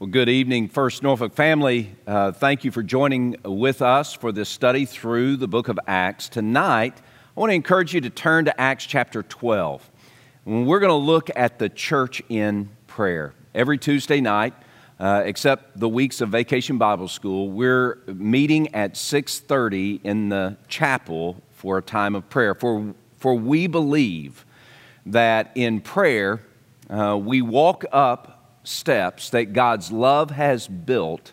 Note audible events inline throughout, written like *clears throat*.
Well, good evening, First Norfolk family. Uh, thank you for joining with us for this study through the book of Acts. Tonight, I want to encourage you to turn to Acts chapter 12. We're going to look at the church in prayer. Every Tuesday night, uh, except the weeks of Vacation Bible School, we're meeting at 6:30 in the chapel for a time of prayer. For, for we believe that in prayer, uh, we walk up steps that God's love has built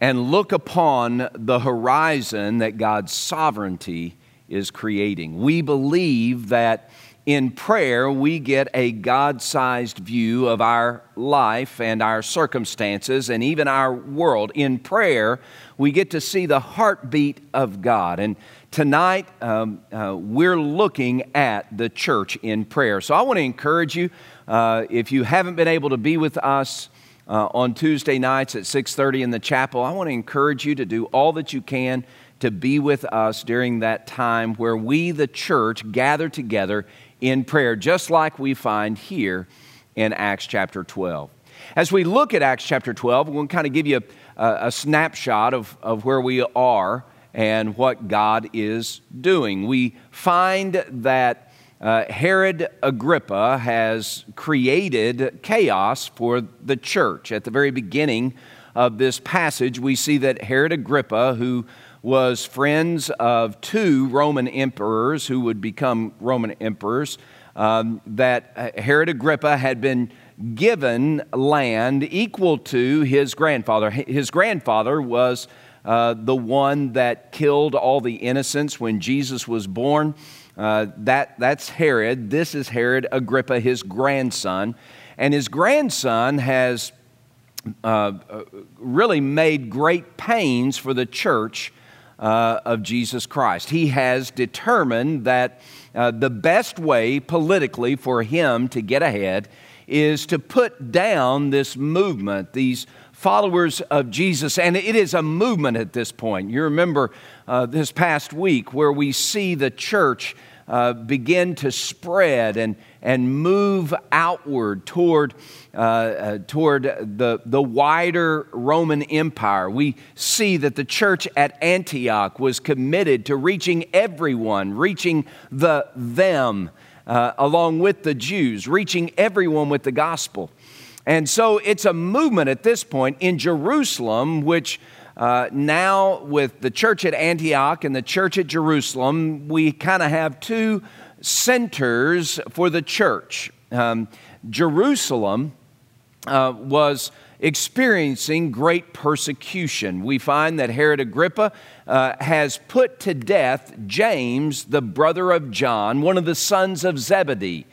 and look upon the horizon that God's sovereignty is creating. We believe that in prayer we get a God sized view of our life and our circumstances and even our world. In prayer, we get to see the heartbeat of God. And tonight, um, uh, we're looking at the church in prayer. So I want to encourage you uh, if you haven't been able to be with us uh, on Tuesday nights at 6:30 in the chapel, I want to encourage you to do all that you can to be with us during that time where we, the church, gather together in prayer, just like we find here in Acts chapter 12. As we look at Acts chapter 12, we'll kind of give you a, a snapshot of, of where we are and what God is doing. We find that uh, Herod Agrippa has created chaos for the church. At the very beginning of this passage, we see that Herod Agrippa, who was friends of two Roman emperors who would become Roman emperors, um, that Herod Agrippa had been given land equal to his grandfather. His grandfather was uh, the one that killed all the innocents when Jesus was born. Uh, that, that's Herod. This is Herod Agrippa, his grandson. And his grandson has uh, uh, really made great pains for the church uh, of Jesus Christ. He has determined that uh, the best way politically for him to get ahead is to put down this movement, these followers of Jesus. And it is a movement at this point. You remember uh, this past week where we see the church uh, begin to spread and, and move outward toward, uh, uh, toward the, the wider Roman Empire. We see that the church at Antioch was committed to reaching everyone, reaching the them. Uh, along with the Jews, reaching everyone with the gospel. And so it's a movement at this point in Jerusalem, which uh, now, with the church at Antioch and the church at Jerusalem, we kind of have two centers for the church. Um, Jerusalem uh, was experiencing great persecution. We find that Herod Agrippa uh, has put to death James, the brother of John, one of the sons of Zebedee.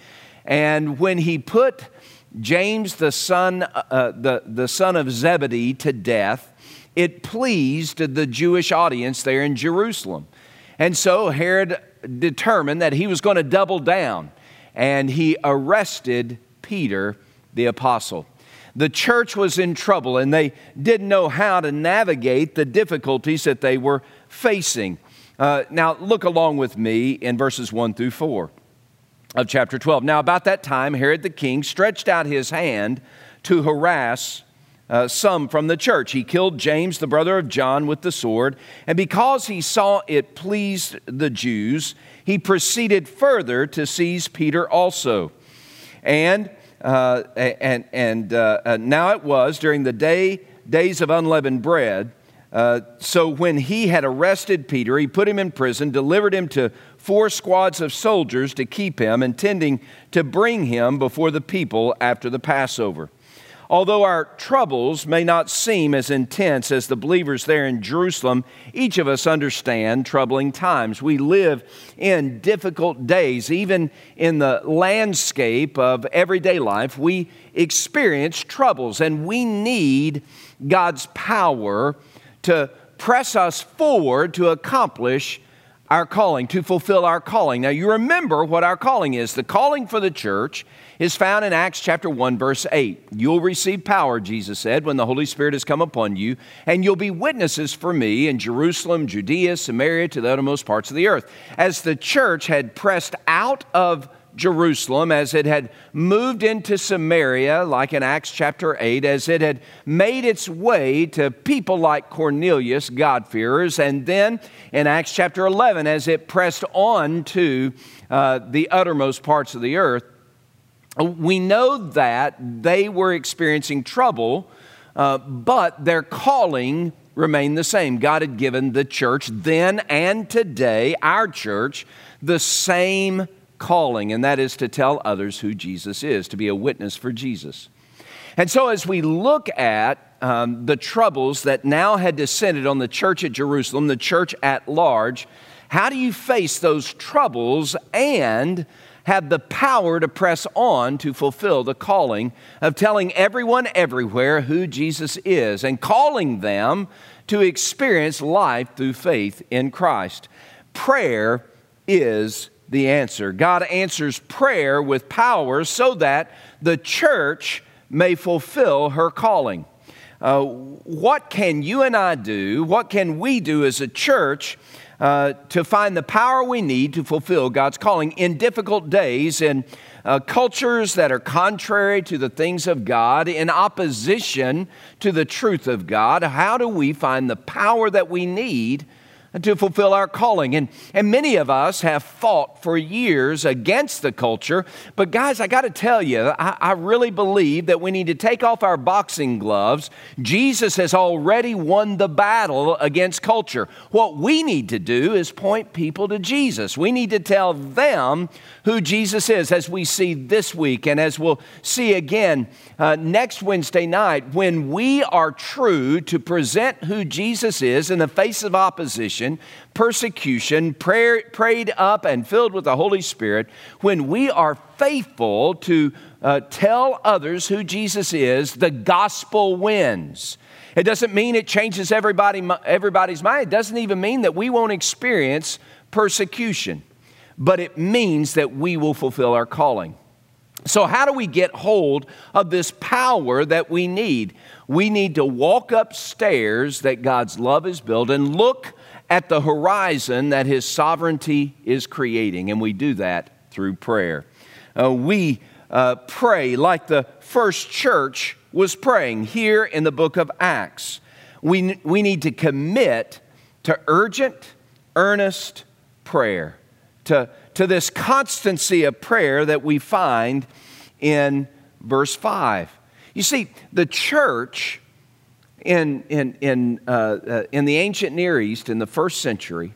And when he put James, the son, uh, uh the, the son of Zebedee, to death, it pleased the Jewish audience there in Jerusalem. And so Herod determined that he was going to double down and he arrested Peter the apostle. The church was in trouble and they didn't know how to navigate the difficulties that they were facing. Uh, now, look along with me in verses 1 through 4 of chapter 12. Now, about that time, Herod the king stretched out his hand to harass uh, some from the church. He killed James, the brother of John, with the sword. And because he saw it pleased the Jews, he proceeded further to seize Peter also. And, uh, and, and uh, uh, now it was during the day, days of unleavened bread. Uh, so when he had arrested Peter, he put him in prison, delivered him to four squads of soldiers to keep him, intending to bring him before the people after the Passover. Although our troubles may not seem as intense as the believers there in Jerusalem, each of us understand troubling times. We live in difficult days. Even in the landscape of everyday life, we experience troubles, and we need God's power to press us forward to accomplish our calling, to fulfill our calling. Now, you remember what our calling is. The calling for the church is found in Acts chapter 1, verse 8. You'll receive power, Jesus said, when the Holy Spirit has come upon you, and you'll be witnesses for me in Jerusalem, Judea, Samaria, to the uttermost parts of the earth. As the church had pressed out of Jerusalem, as it had moved into Samaria, like in Acts chapter 8, as it had made its way to people like Cornelius, God-fearers, and then in Acts chapter 11, as it pressed on to uh, the uttermost parts of the earth, we know that they were experiencing trouble, uh, but their calling remained the same. God had given the church then and today, our church, the same calling, and that is to tell others who Jesus is, to be a witness for Jesus. And so, as we look at um, the troubles that now had descended on the church at Jerusalem, the church at large, how do you face those troubles and have the power to press on to fulfill the calling of telling everyone everywhere who Jesus is and calling them to experience life through faith in Christ. Prayer is the answer. God answers prayer with power so that the church may fulfill her calling. Uh, what can you and I do? What can we do as a church uh, to find the power we need to fulfill God's calling in difficult days, in uh, cultures that are contrary to the things of God, in opposition to the truth of God. How do we find the power that we need to fulfill our calling. And, and many of us have fought for years against the culture. But, guys, I got to tell you, I, I really believe that we need to take off our boxing gloves. Jesus has already won the battle against culture. What we need to do is point people to Jesus. We need to tell them who Jesus is, as we see this week and as we'll see again uh, next Wednesday night. When we are true to present who Jesus is in the face of opposition, persecution, prayer, prayed up and filled with the Holy Spirit, when we are faithful to uh, tell others who Jesus is, the gospel wins. It doesn't mean it changes everybody, everybody's mind. It doesn't even mean that we won't experience persecution, but it means that we will fulfill our calling. So, how do we get hold of this power that we need? We need to walk upstairs that God's love is built and look at the horizon that His sovereignty is creating, and we do that through prayer. Uh, we uh, pray like the first church was praying here in the book of Acts. We, we need to commit to urgent, earnest prayer, to, to this constancy of prayer that we find in verse 5. You see, the church in, in, in, uh, uh, in the ancient Near East, in the first century,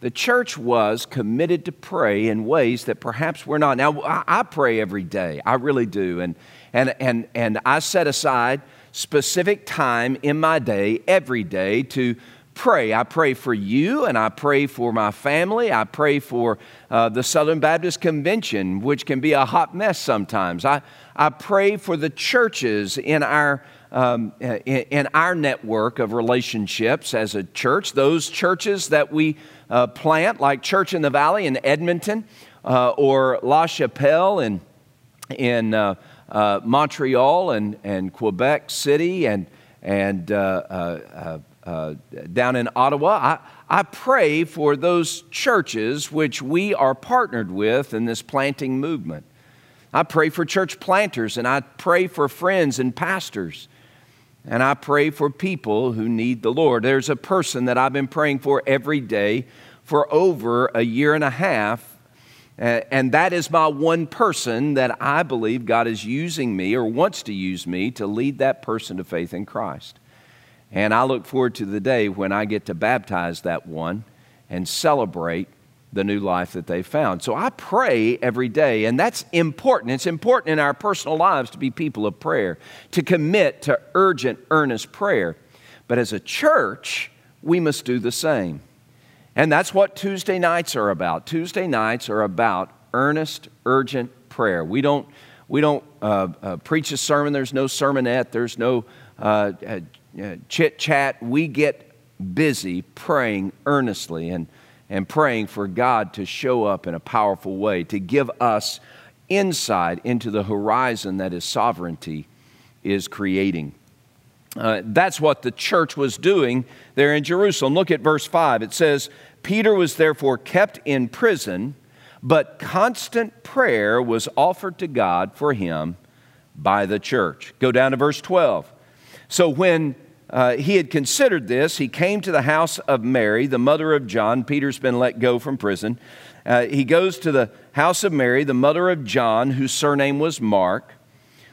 the church was committed to pray in ways that perhaps we're not. Now, I, I pray every day, I really do. And, and, and, and I set aside specific time in my day, every day, to pray. I pray for you and I pray for my family. I pray for uh, the Southern Baptist Convention, which can be a hot mess sometimes. I, I pray for the churches in our um, in, our network of relationships as a church, those churches that we uh, plant, like Church in the Valley in Edmonton uh, or La Chapelle in, in uh, uh Montreal and, and Quebec City and, and uh, uh, down in Ottawa. I, I pray for those churches which we are partnered with in this planting movement. I pray for church planters and I pray for friends and pastors and I pray for people who need the Lord. There's a person that I've been praying for every day for over a year and a half. And that is my one person that I believe God is using me or wants to use me to lead that person to faith in Christ. And I look forward to the day when I get to baptize that one and celebrate the new life that they found. So I pray every day, and that's important. It's important in our personal lives to be people of prayer, to commit to urgent, earnest prayer. But as a church, we must do the same. And that's what Tuesday nights are about. Tuesday nights are about earnest, urgent prayer. We don't, we don't uh, uh, preach a sermon, there's no sermonette, there's no uh, uh, uh chit chat. We get busy praying earnestly. And and praying for God to show up in a powerful way, to give us insight into the horizon that His sovereignty is creating. Uh, that's what the church was doing there in Jerusalem. Look at verse 5. It says, Peter was therefore kept in prison, but constant prayer was offered to God for him by the church. Go down to verse 12. So when uh, he had considered this, he came to the house of Mary, the mother of John. Peter's been let go from prison. Uh, he goes to the house of Mary, the mother of John, whose surname was Mark,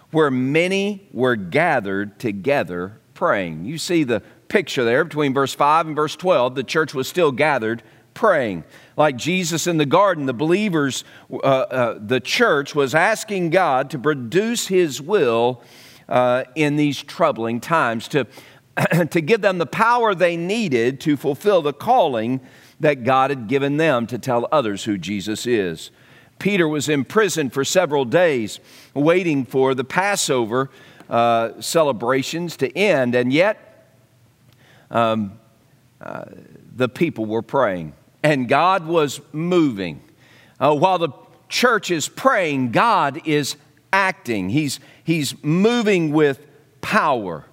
where many were gathered together praying. You see the picture there between verse 5 and verse 12. The church was still gathered praying. Like Jesus in the garden, the believers, uh, uh, the church was asking God to produce His will uh, in these troubling times, to, *clears throat* to give them the power they needed to fulfill the calling that God had given them to tell others who Jesus is. Peter was imprisoned for several days, waiting for the Passover uh, celebrations to end, and yet um, uh, the people were praying and God was moving. Uh, while the church is praying, God is acting. He's, he's moving with power.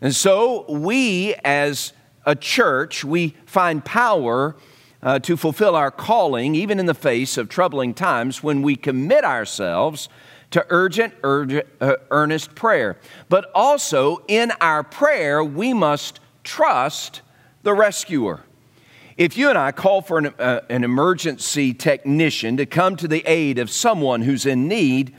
And so we, as a church, we find power uh, to fulfill our calling, even in the face of troubling times, when we commit ourselves to urgent, urgent uh, earnest prayer. But also, in our prayer, we must trust the rescuer. If you and I call for an, uh, an emergency technician to come to the aid of someone who's in need,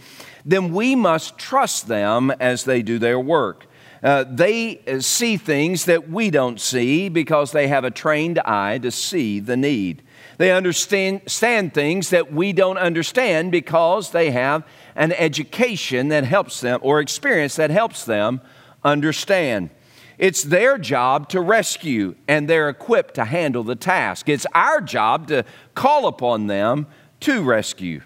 then we must trust them as they do their work. Uh, they uh, see things that we don't see because they have a trained eye to see the need. They understand things that we don't understand because they have an education that helps them or experience that helps them understand. It's their job to rescue, and they're equipped to handle the task. It's our job to call upon them to rescue.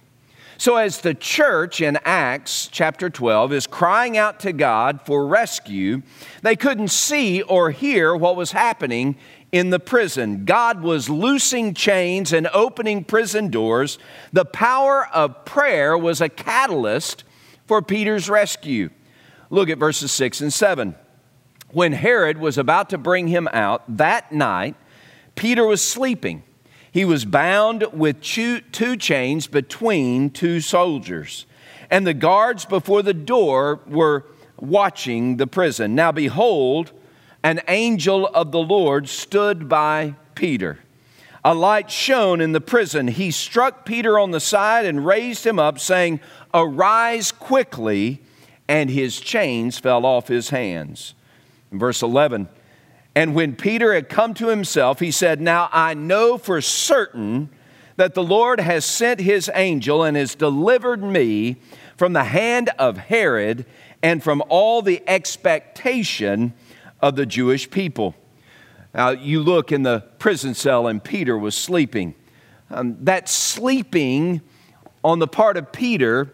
So, as the church in Acts chapter 12 is crying out to God for rescue, they couldn't see or hear what was happening in the prison. God was loosing chains and opening prison doors. The power of prayer was a catalyst for Peter's rescue. Look at verses 6 and 7 when Herod was about to bring him out that night, Peter was sleeping. He was bound with two chains between two soldiers, and the guards before the door were watching the prison. Now, behold, an angel of the Lord stood by Peter. A light shone in the prison. He struck Peter on the side and raised him up, saying, Arise quickly. And his chains fell off his hands. In Verse 11 And when Peter had come to himself, he said, Now I know for certain that the Lord has sent his angel and has delivered me from the hand of Herod and from all the expectation of the Jewish people. Now, you look in the prison cell, and Peter was sleeping. Um, that sleeping on the part of Peter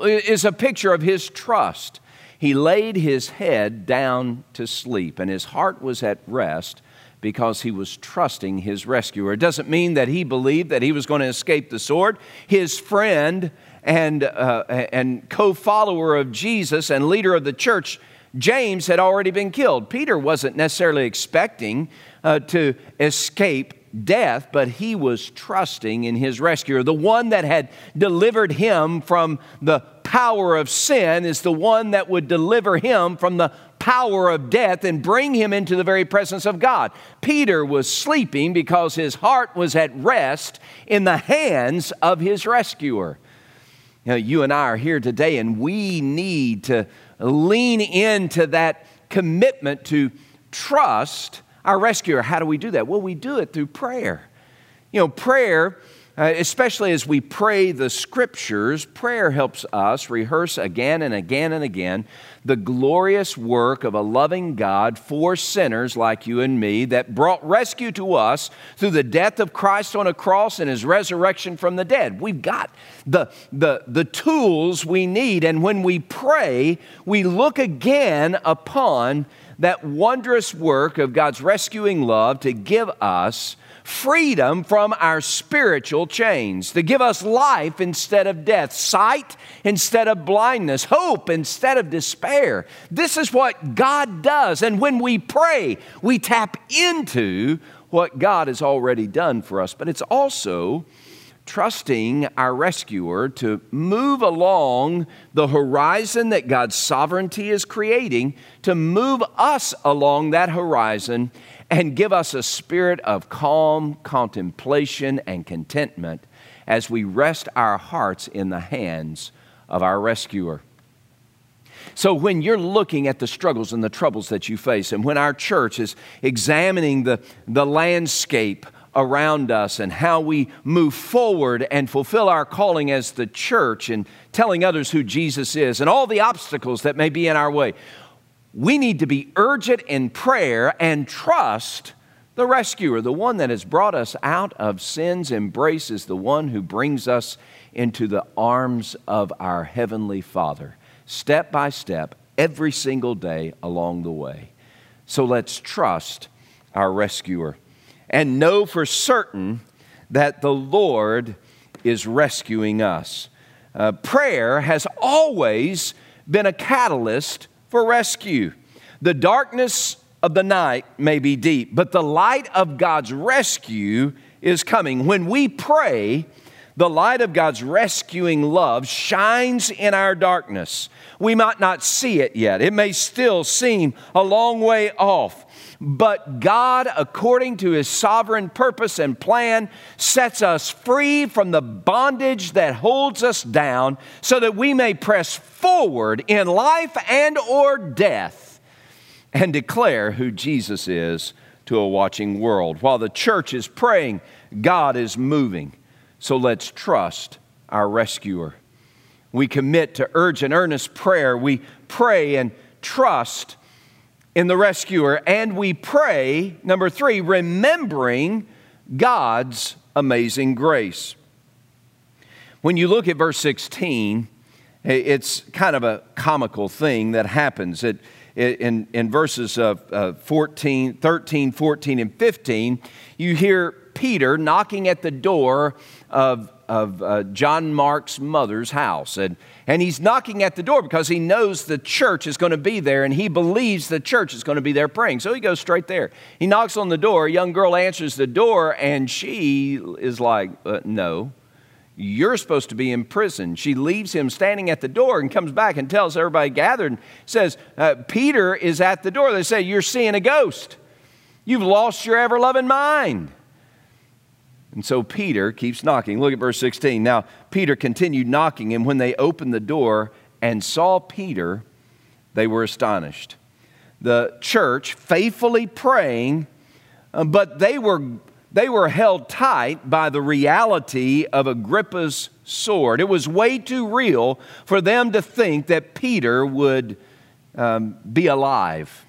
is a picture of his trust he laid his head down to sleep, and his heart was at rest because he was trusting his rescuer. It doesn't mean that he believed that he was going to escape the sword. His friend and, uh, and co follower of Jesus and leader of the church, James, had already been killed. Peter wasn't necessarily expecting uh, to escape death, but he was trusting in his rescuer. The one that had delivered him from the power of sin is the one that would deliver him from the power of death and bring him into the very presence of God. Peter was sleeping because his heart was at rest in the hands of his rescuer. You, know, you and I are here today, and we need to lean into that commitment to trust our rescuer. How do we do that? Well, we do it through prayer. You know, prayer, uh, especially as we pray the scriptures, prayer helps us rehearse again and again and again the glorious work of a loving God for sinners like you and me that brought rescue to us through the death of Christ on a cross and his resurrection from the dead. We've got the, the, the tools we need, and when we pray, we look again upon that wondrous work of God's rescuing love to give us freedom from our spiritual chains, to give us life instead of death, sight instead of blindness, hope instead of despair. This is what God does. And when we pray, we tap into what God has already done for us. But it's also trusting our rescuer to move along the horizon that God's sovereignty is creating, to move us along that horizon and give us a spirit of calm contemplation and contentment as we rest our hearts in the hands of our rescuer. So, when you're looking at the struggles and the troubles that you face, and when our church is examining the, the landscape around us and how we move forward and fulfill our calling as the church and telling others who Jesus is and all the obstacles that may be in our way, we need to be urgent in prayer and trust the rescuer. The one that has brought us out of sin's embrace is the one who brings us into the arms of our Heavenly Father, step by step, every single day along the way. So let's trust our rescuer and know for certain that the Lord is rescuing us. Uh, prayer has always been a catalyst for rescue. The darkness of the night may be deep, but the light of God's rescue is coming. When we pray, the light of God's rescuing love shines in our darkness. We might not see it yet, it may still seem a long way off. But God, according to his sovereign purpose and plan, sets us free from the bondage that holds us down so that we may press forward in life and or death and declare who Jesus is to a watching world. While the church is praying, God is moving. So let's trust our rescuer. We commit to urgent, earnest prayer. We pray and trust in the rescuer, and we pray, number three, remembering God's amazing grace. When you look at verse 16, it's kind of a comical thing that happens. It, in, in verses of uh, 14, 13, 14, and 15, you hear Peter knocking at the door of, of uh, John Mark's mother's house. And and he's knocking at the door because he knows the church is going to be there and he believes the church is going to be there praying. So he goes straight there. He knocks on the door. A young girl answers the door and she is like, uh, No, you're supposed to be in prison. She leaves him standing at the door and comes back and tells everybody gathered and says, uh, Peter is at the door. They say, You're seeing a ghost. You've lost your ever loving mind. And so Peter keeps knocking. Look at verse 16. Now, Peter continued knocking, and when they opened the door and saw Peter, they were astonished. The church faithfully praying, uh, but they were, they were held tight by the reality of Agrippa's sword. It was way too real for them to think that Peter would um, be alive.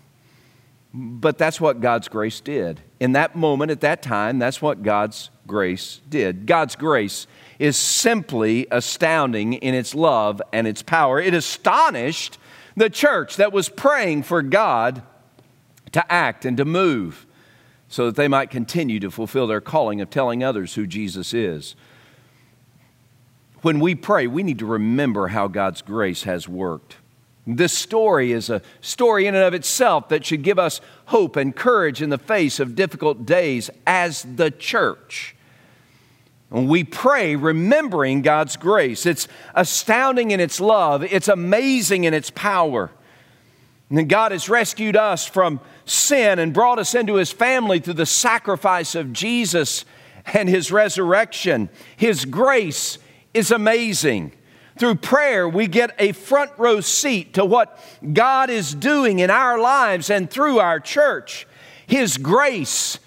But that's what God's grace did. In that moment, at that time, that's what God's grace did. God's grace is simply astounding in its love and its power. It astonished the church that was praying for God to act and to move so that they might continue to fulfill their calling of telling others who Jesus is. When we pray, we need to remember how God's grace has worked. This story is a story in and of itself that should give us hope and courage in the face of difficult days as the church. We pray remembering God's grace. It's astounding in its love, it's amazing in its power. And God has rescued us from sin and brought us into His family through the sacrifice of Jesus and His resurrection. His grace is amazing. Through prayer, we get a front row seat to what God is doing in our lives and through our church. His grace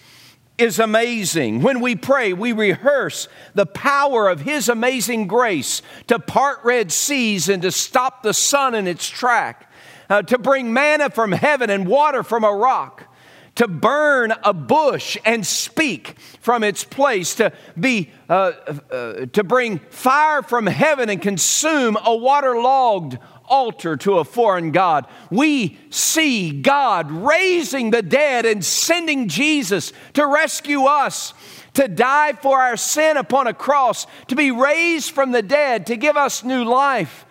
is amazing. When we pray, we rehearse the power of His amazing grace to part red seas and to stop the sun in its track, uh, to bring manna from heaven and water from a rock to burn a bush and speak from its place, to be uh, uh, to bring fire from heaven and consume a waterlogged altar to a foreign God. We see God raising the dead and sending Jesus to rescue us, to die for our sin upon a cross, to be raised from the dead, to give us new life.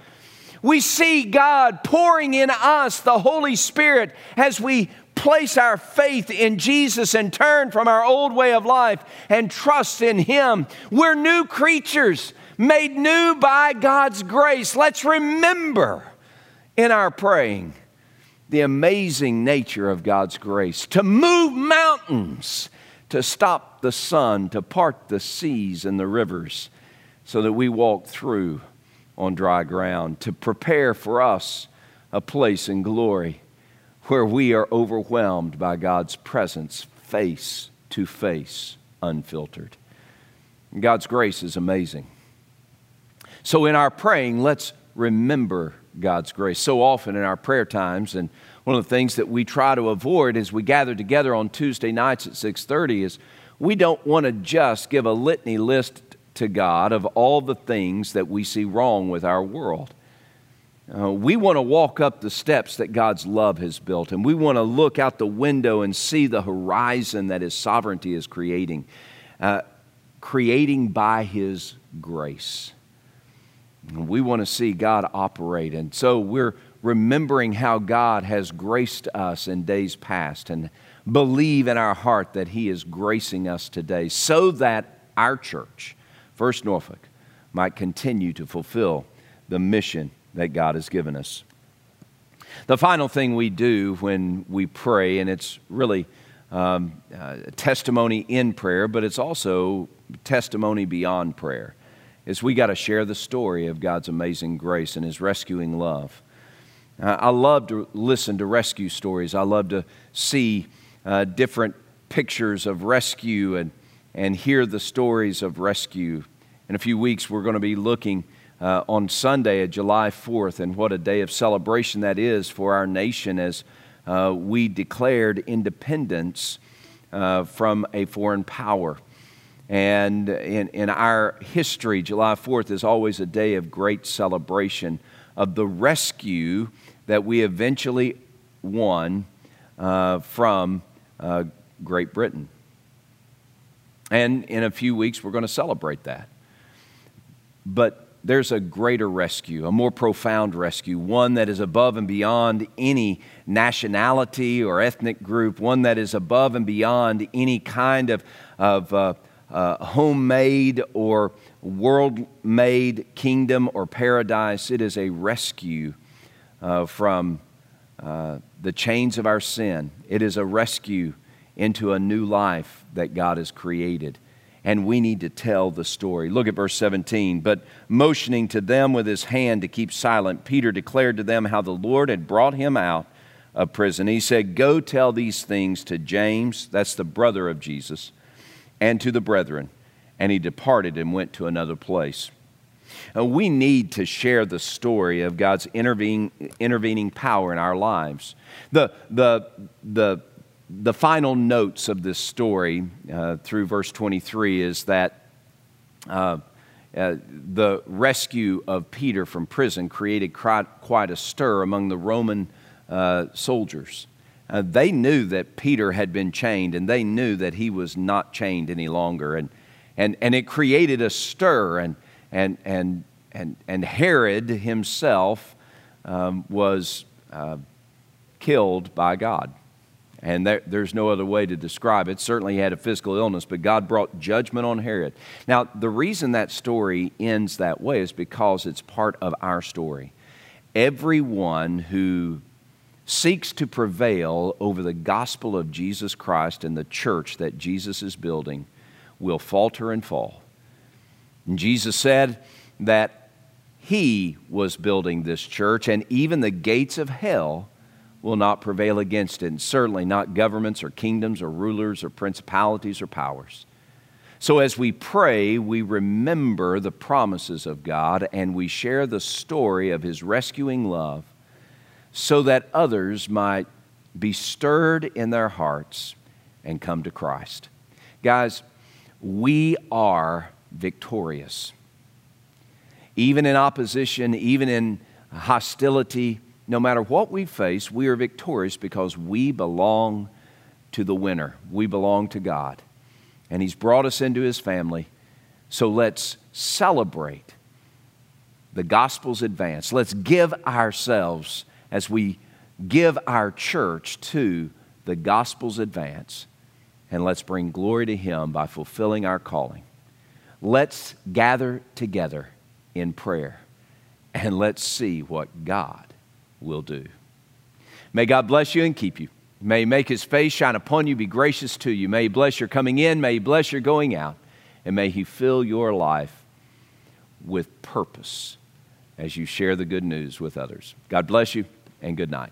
We see God pouring in us the Holy Spirit as we place our faith in Jesus and turn from our old way of life and trust in Him. We're new creatures made new by God's grace. Let's remember in our praying the amazing nature of God's grace to move mountains, to stop the sun, to part the seas and the rivers, so that we walk through on dry ground, to prepare for us a place in glory where we are overwhelmed by God's presence face to face, unfiltered. God's grace is amazing. So, in our praying, let's remember God's grace. So often in our prayer times, and one of the things that we try to avoid as we gather together on Tuesday nights at 6:30 is we don't want to just give a litany list to God of all the things that we see wrong with our world. Uh, we want to walk up the steps that God's love has built, and we want to look out the window and see the horizon that His sovereignty is creating, uh, creating by His grace. We want to see God operate. And so we're remembering how God has graced us in days past and believe in our heart that He is gracing us today so that our church, First Norfolk, might continue to fulfill the mission that God has given us. The final thing we do when we pray, and it's really um, uh, testimony in prayer, but it's also testimony beyond prayer is we got to share the story of God's amazing grace and His rescuing love. Uh, I love to listen to rescue stories. I love to see uh, different pictures of rescue and, and hear the stories of rescue. In a few weeks, we're going to be looking uh, on Sunday, July 4th, and what a day of celebration that is for our nation as uh, we declared independence uh, from a foreign power. And in, in our history, July 4th is always a day of great celebration of the rescue that we eventually won uh, from uh, Great Britain. And in a few weeks, we're going to celebrate that. But there's a greater rescue, a more profound rescue, one that is above and beyond any nationality or ethnic group, one that is above and beyond any kind of, of uh, uh, homemade or world made kingdom or paradise. It is a rescue uh, from uh, the chains of our sin. It is a rescue into a new life that God has created. And we need to tell the story. Look at verse 17. But motioning to them with his hand to keep silent, Peter declared to them how the Lord had brought him out of prison. He said, Go tell these things to James, that's the brother of Jesus and to the brethren. And he departed and went to another place. Uh, we need to share the story of God's intervening, intervening power in our lives. The, the, the, the final notes of this story uh, through verse 23 is that uh, uh, the rescue of Peter from prison created quite a stir among the Roman uh, soldiers. Uh, they knew that Peter had been chained and they knew that he was not chained any longer. And, and, and it created a stir, and, and, and, and, and Herod himself um, was uh, killed by God. And there, there's no other way to describe it. Certainly, he had a physical illness, but God brought judgment on Herod. Now, the reason that story ends that way is because it's part of our story. Everyone who seeks to prevail over the gospel of Jesus Christ and the church that Jesus is building will falter and fall. And Jesus said that he was building this church, and even the gates of hell will not prevail against it, and certainly not governments or kingdoms or rulers or principalities or powers. So, as we pray, we remember the promises of God and we share the story of His rescuing love so that others might be stirred in their hearts and come to Christ. Guys, we are victorious. Even in opposition, even in hostility, no matter what we face, we are victorious because we belong to the winner. We belong to God. And He's brought us into His family. So let's celebrate the gospel's advance. Let's give ourselves as we give our church to the gospel's advance, and let's bring glory to Him by fulfilling our calling. Let's gather together in prayer and let's see what God will do. May God bless you and keep you. May He make His face shine upon you, be gracious to you. May He bless your coming in, may He bless your going out, and may He fill your life with purpose as you share the good news with others. God bless you and good night.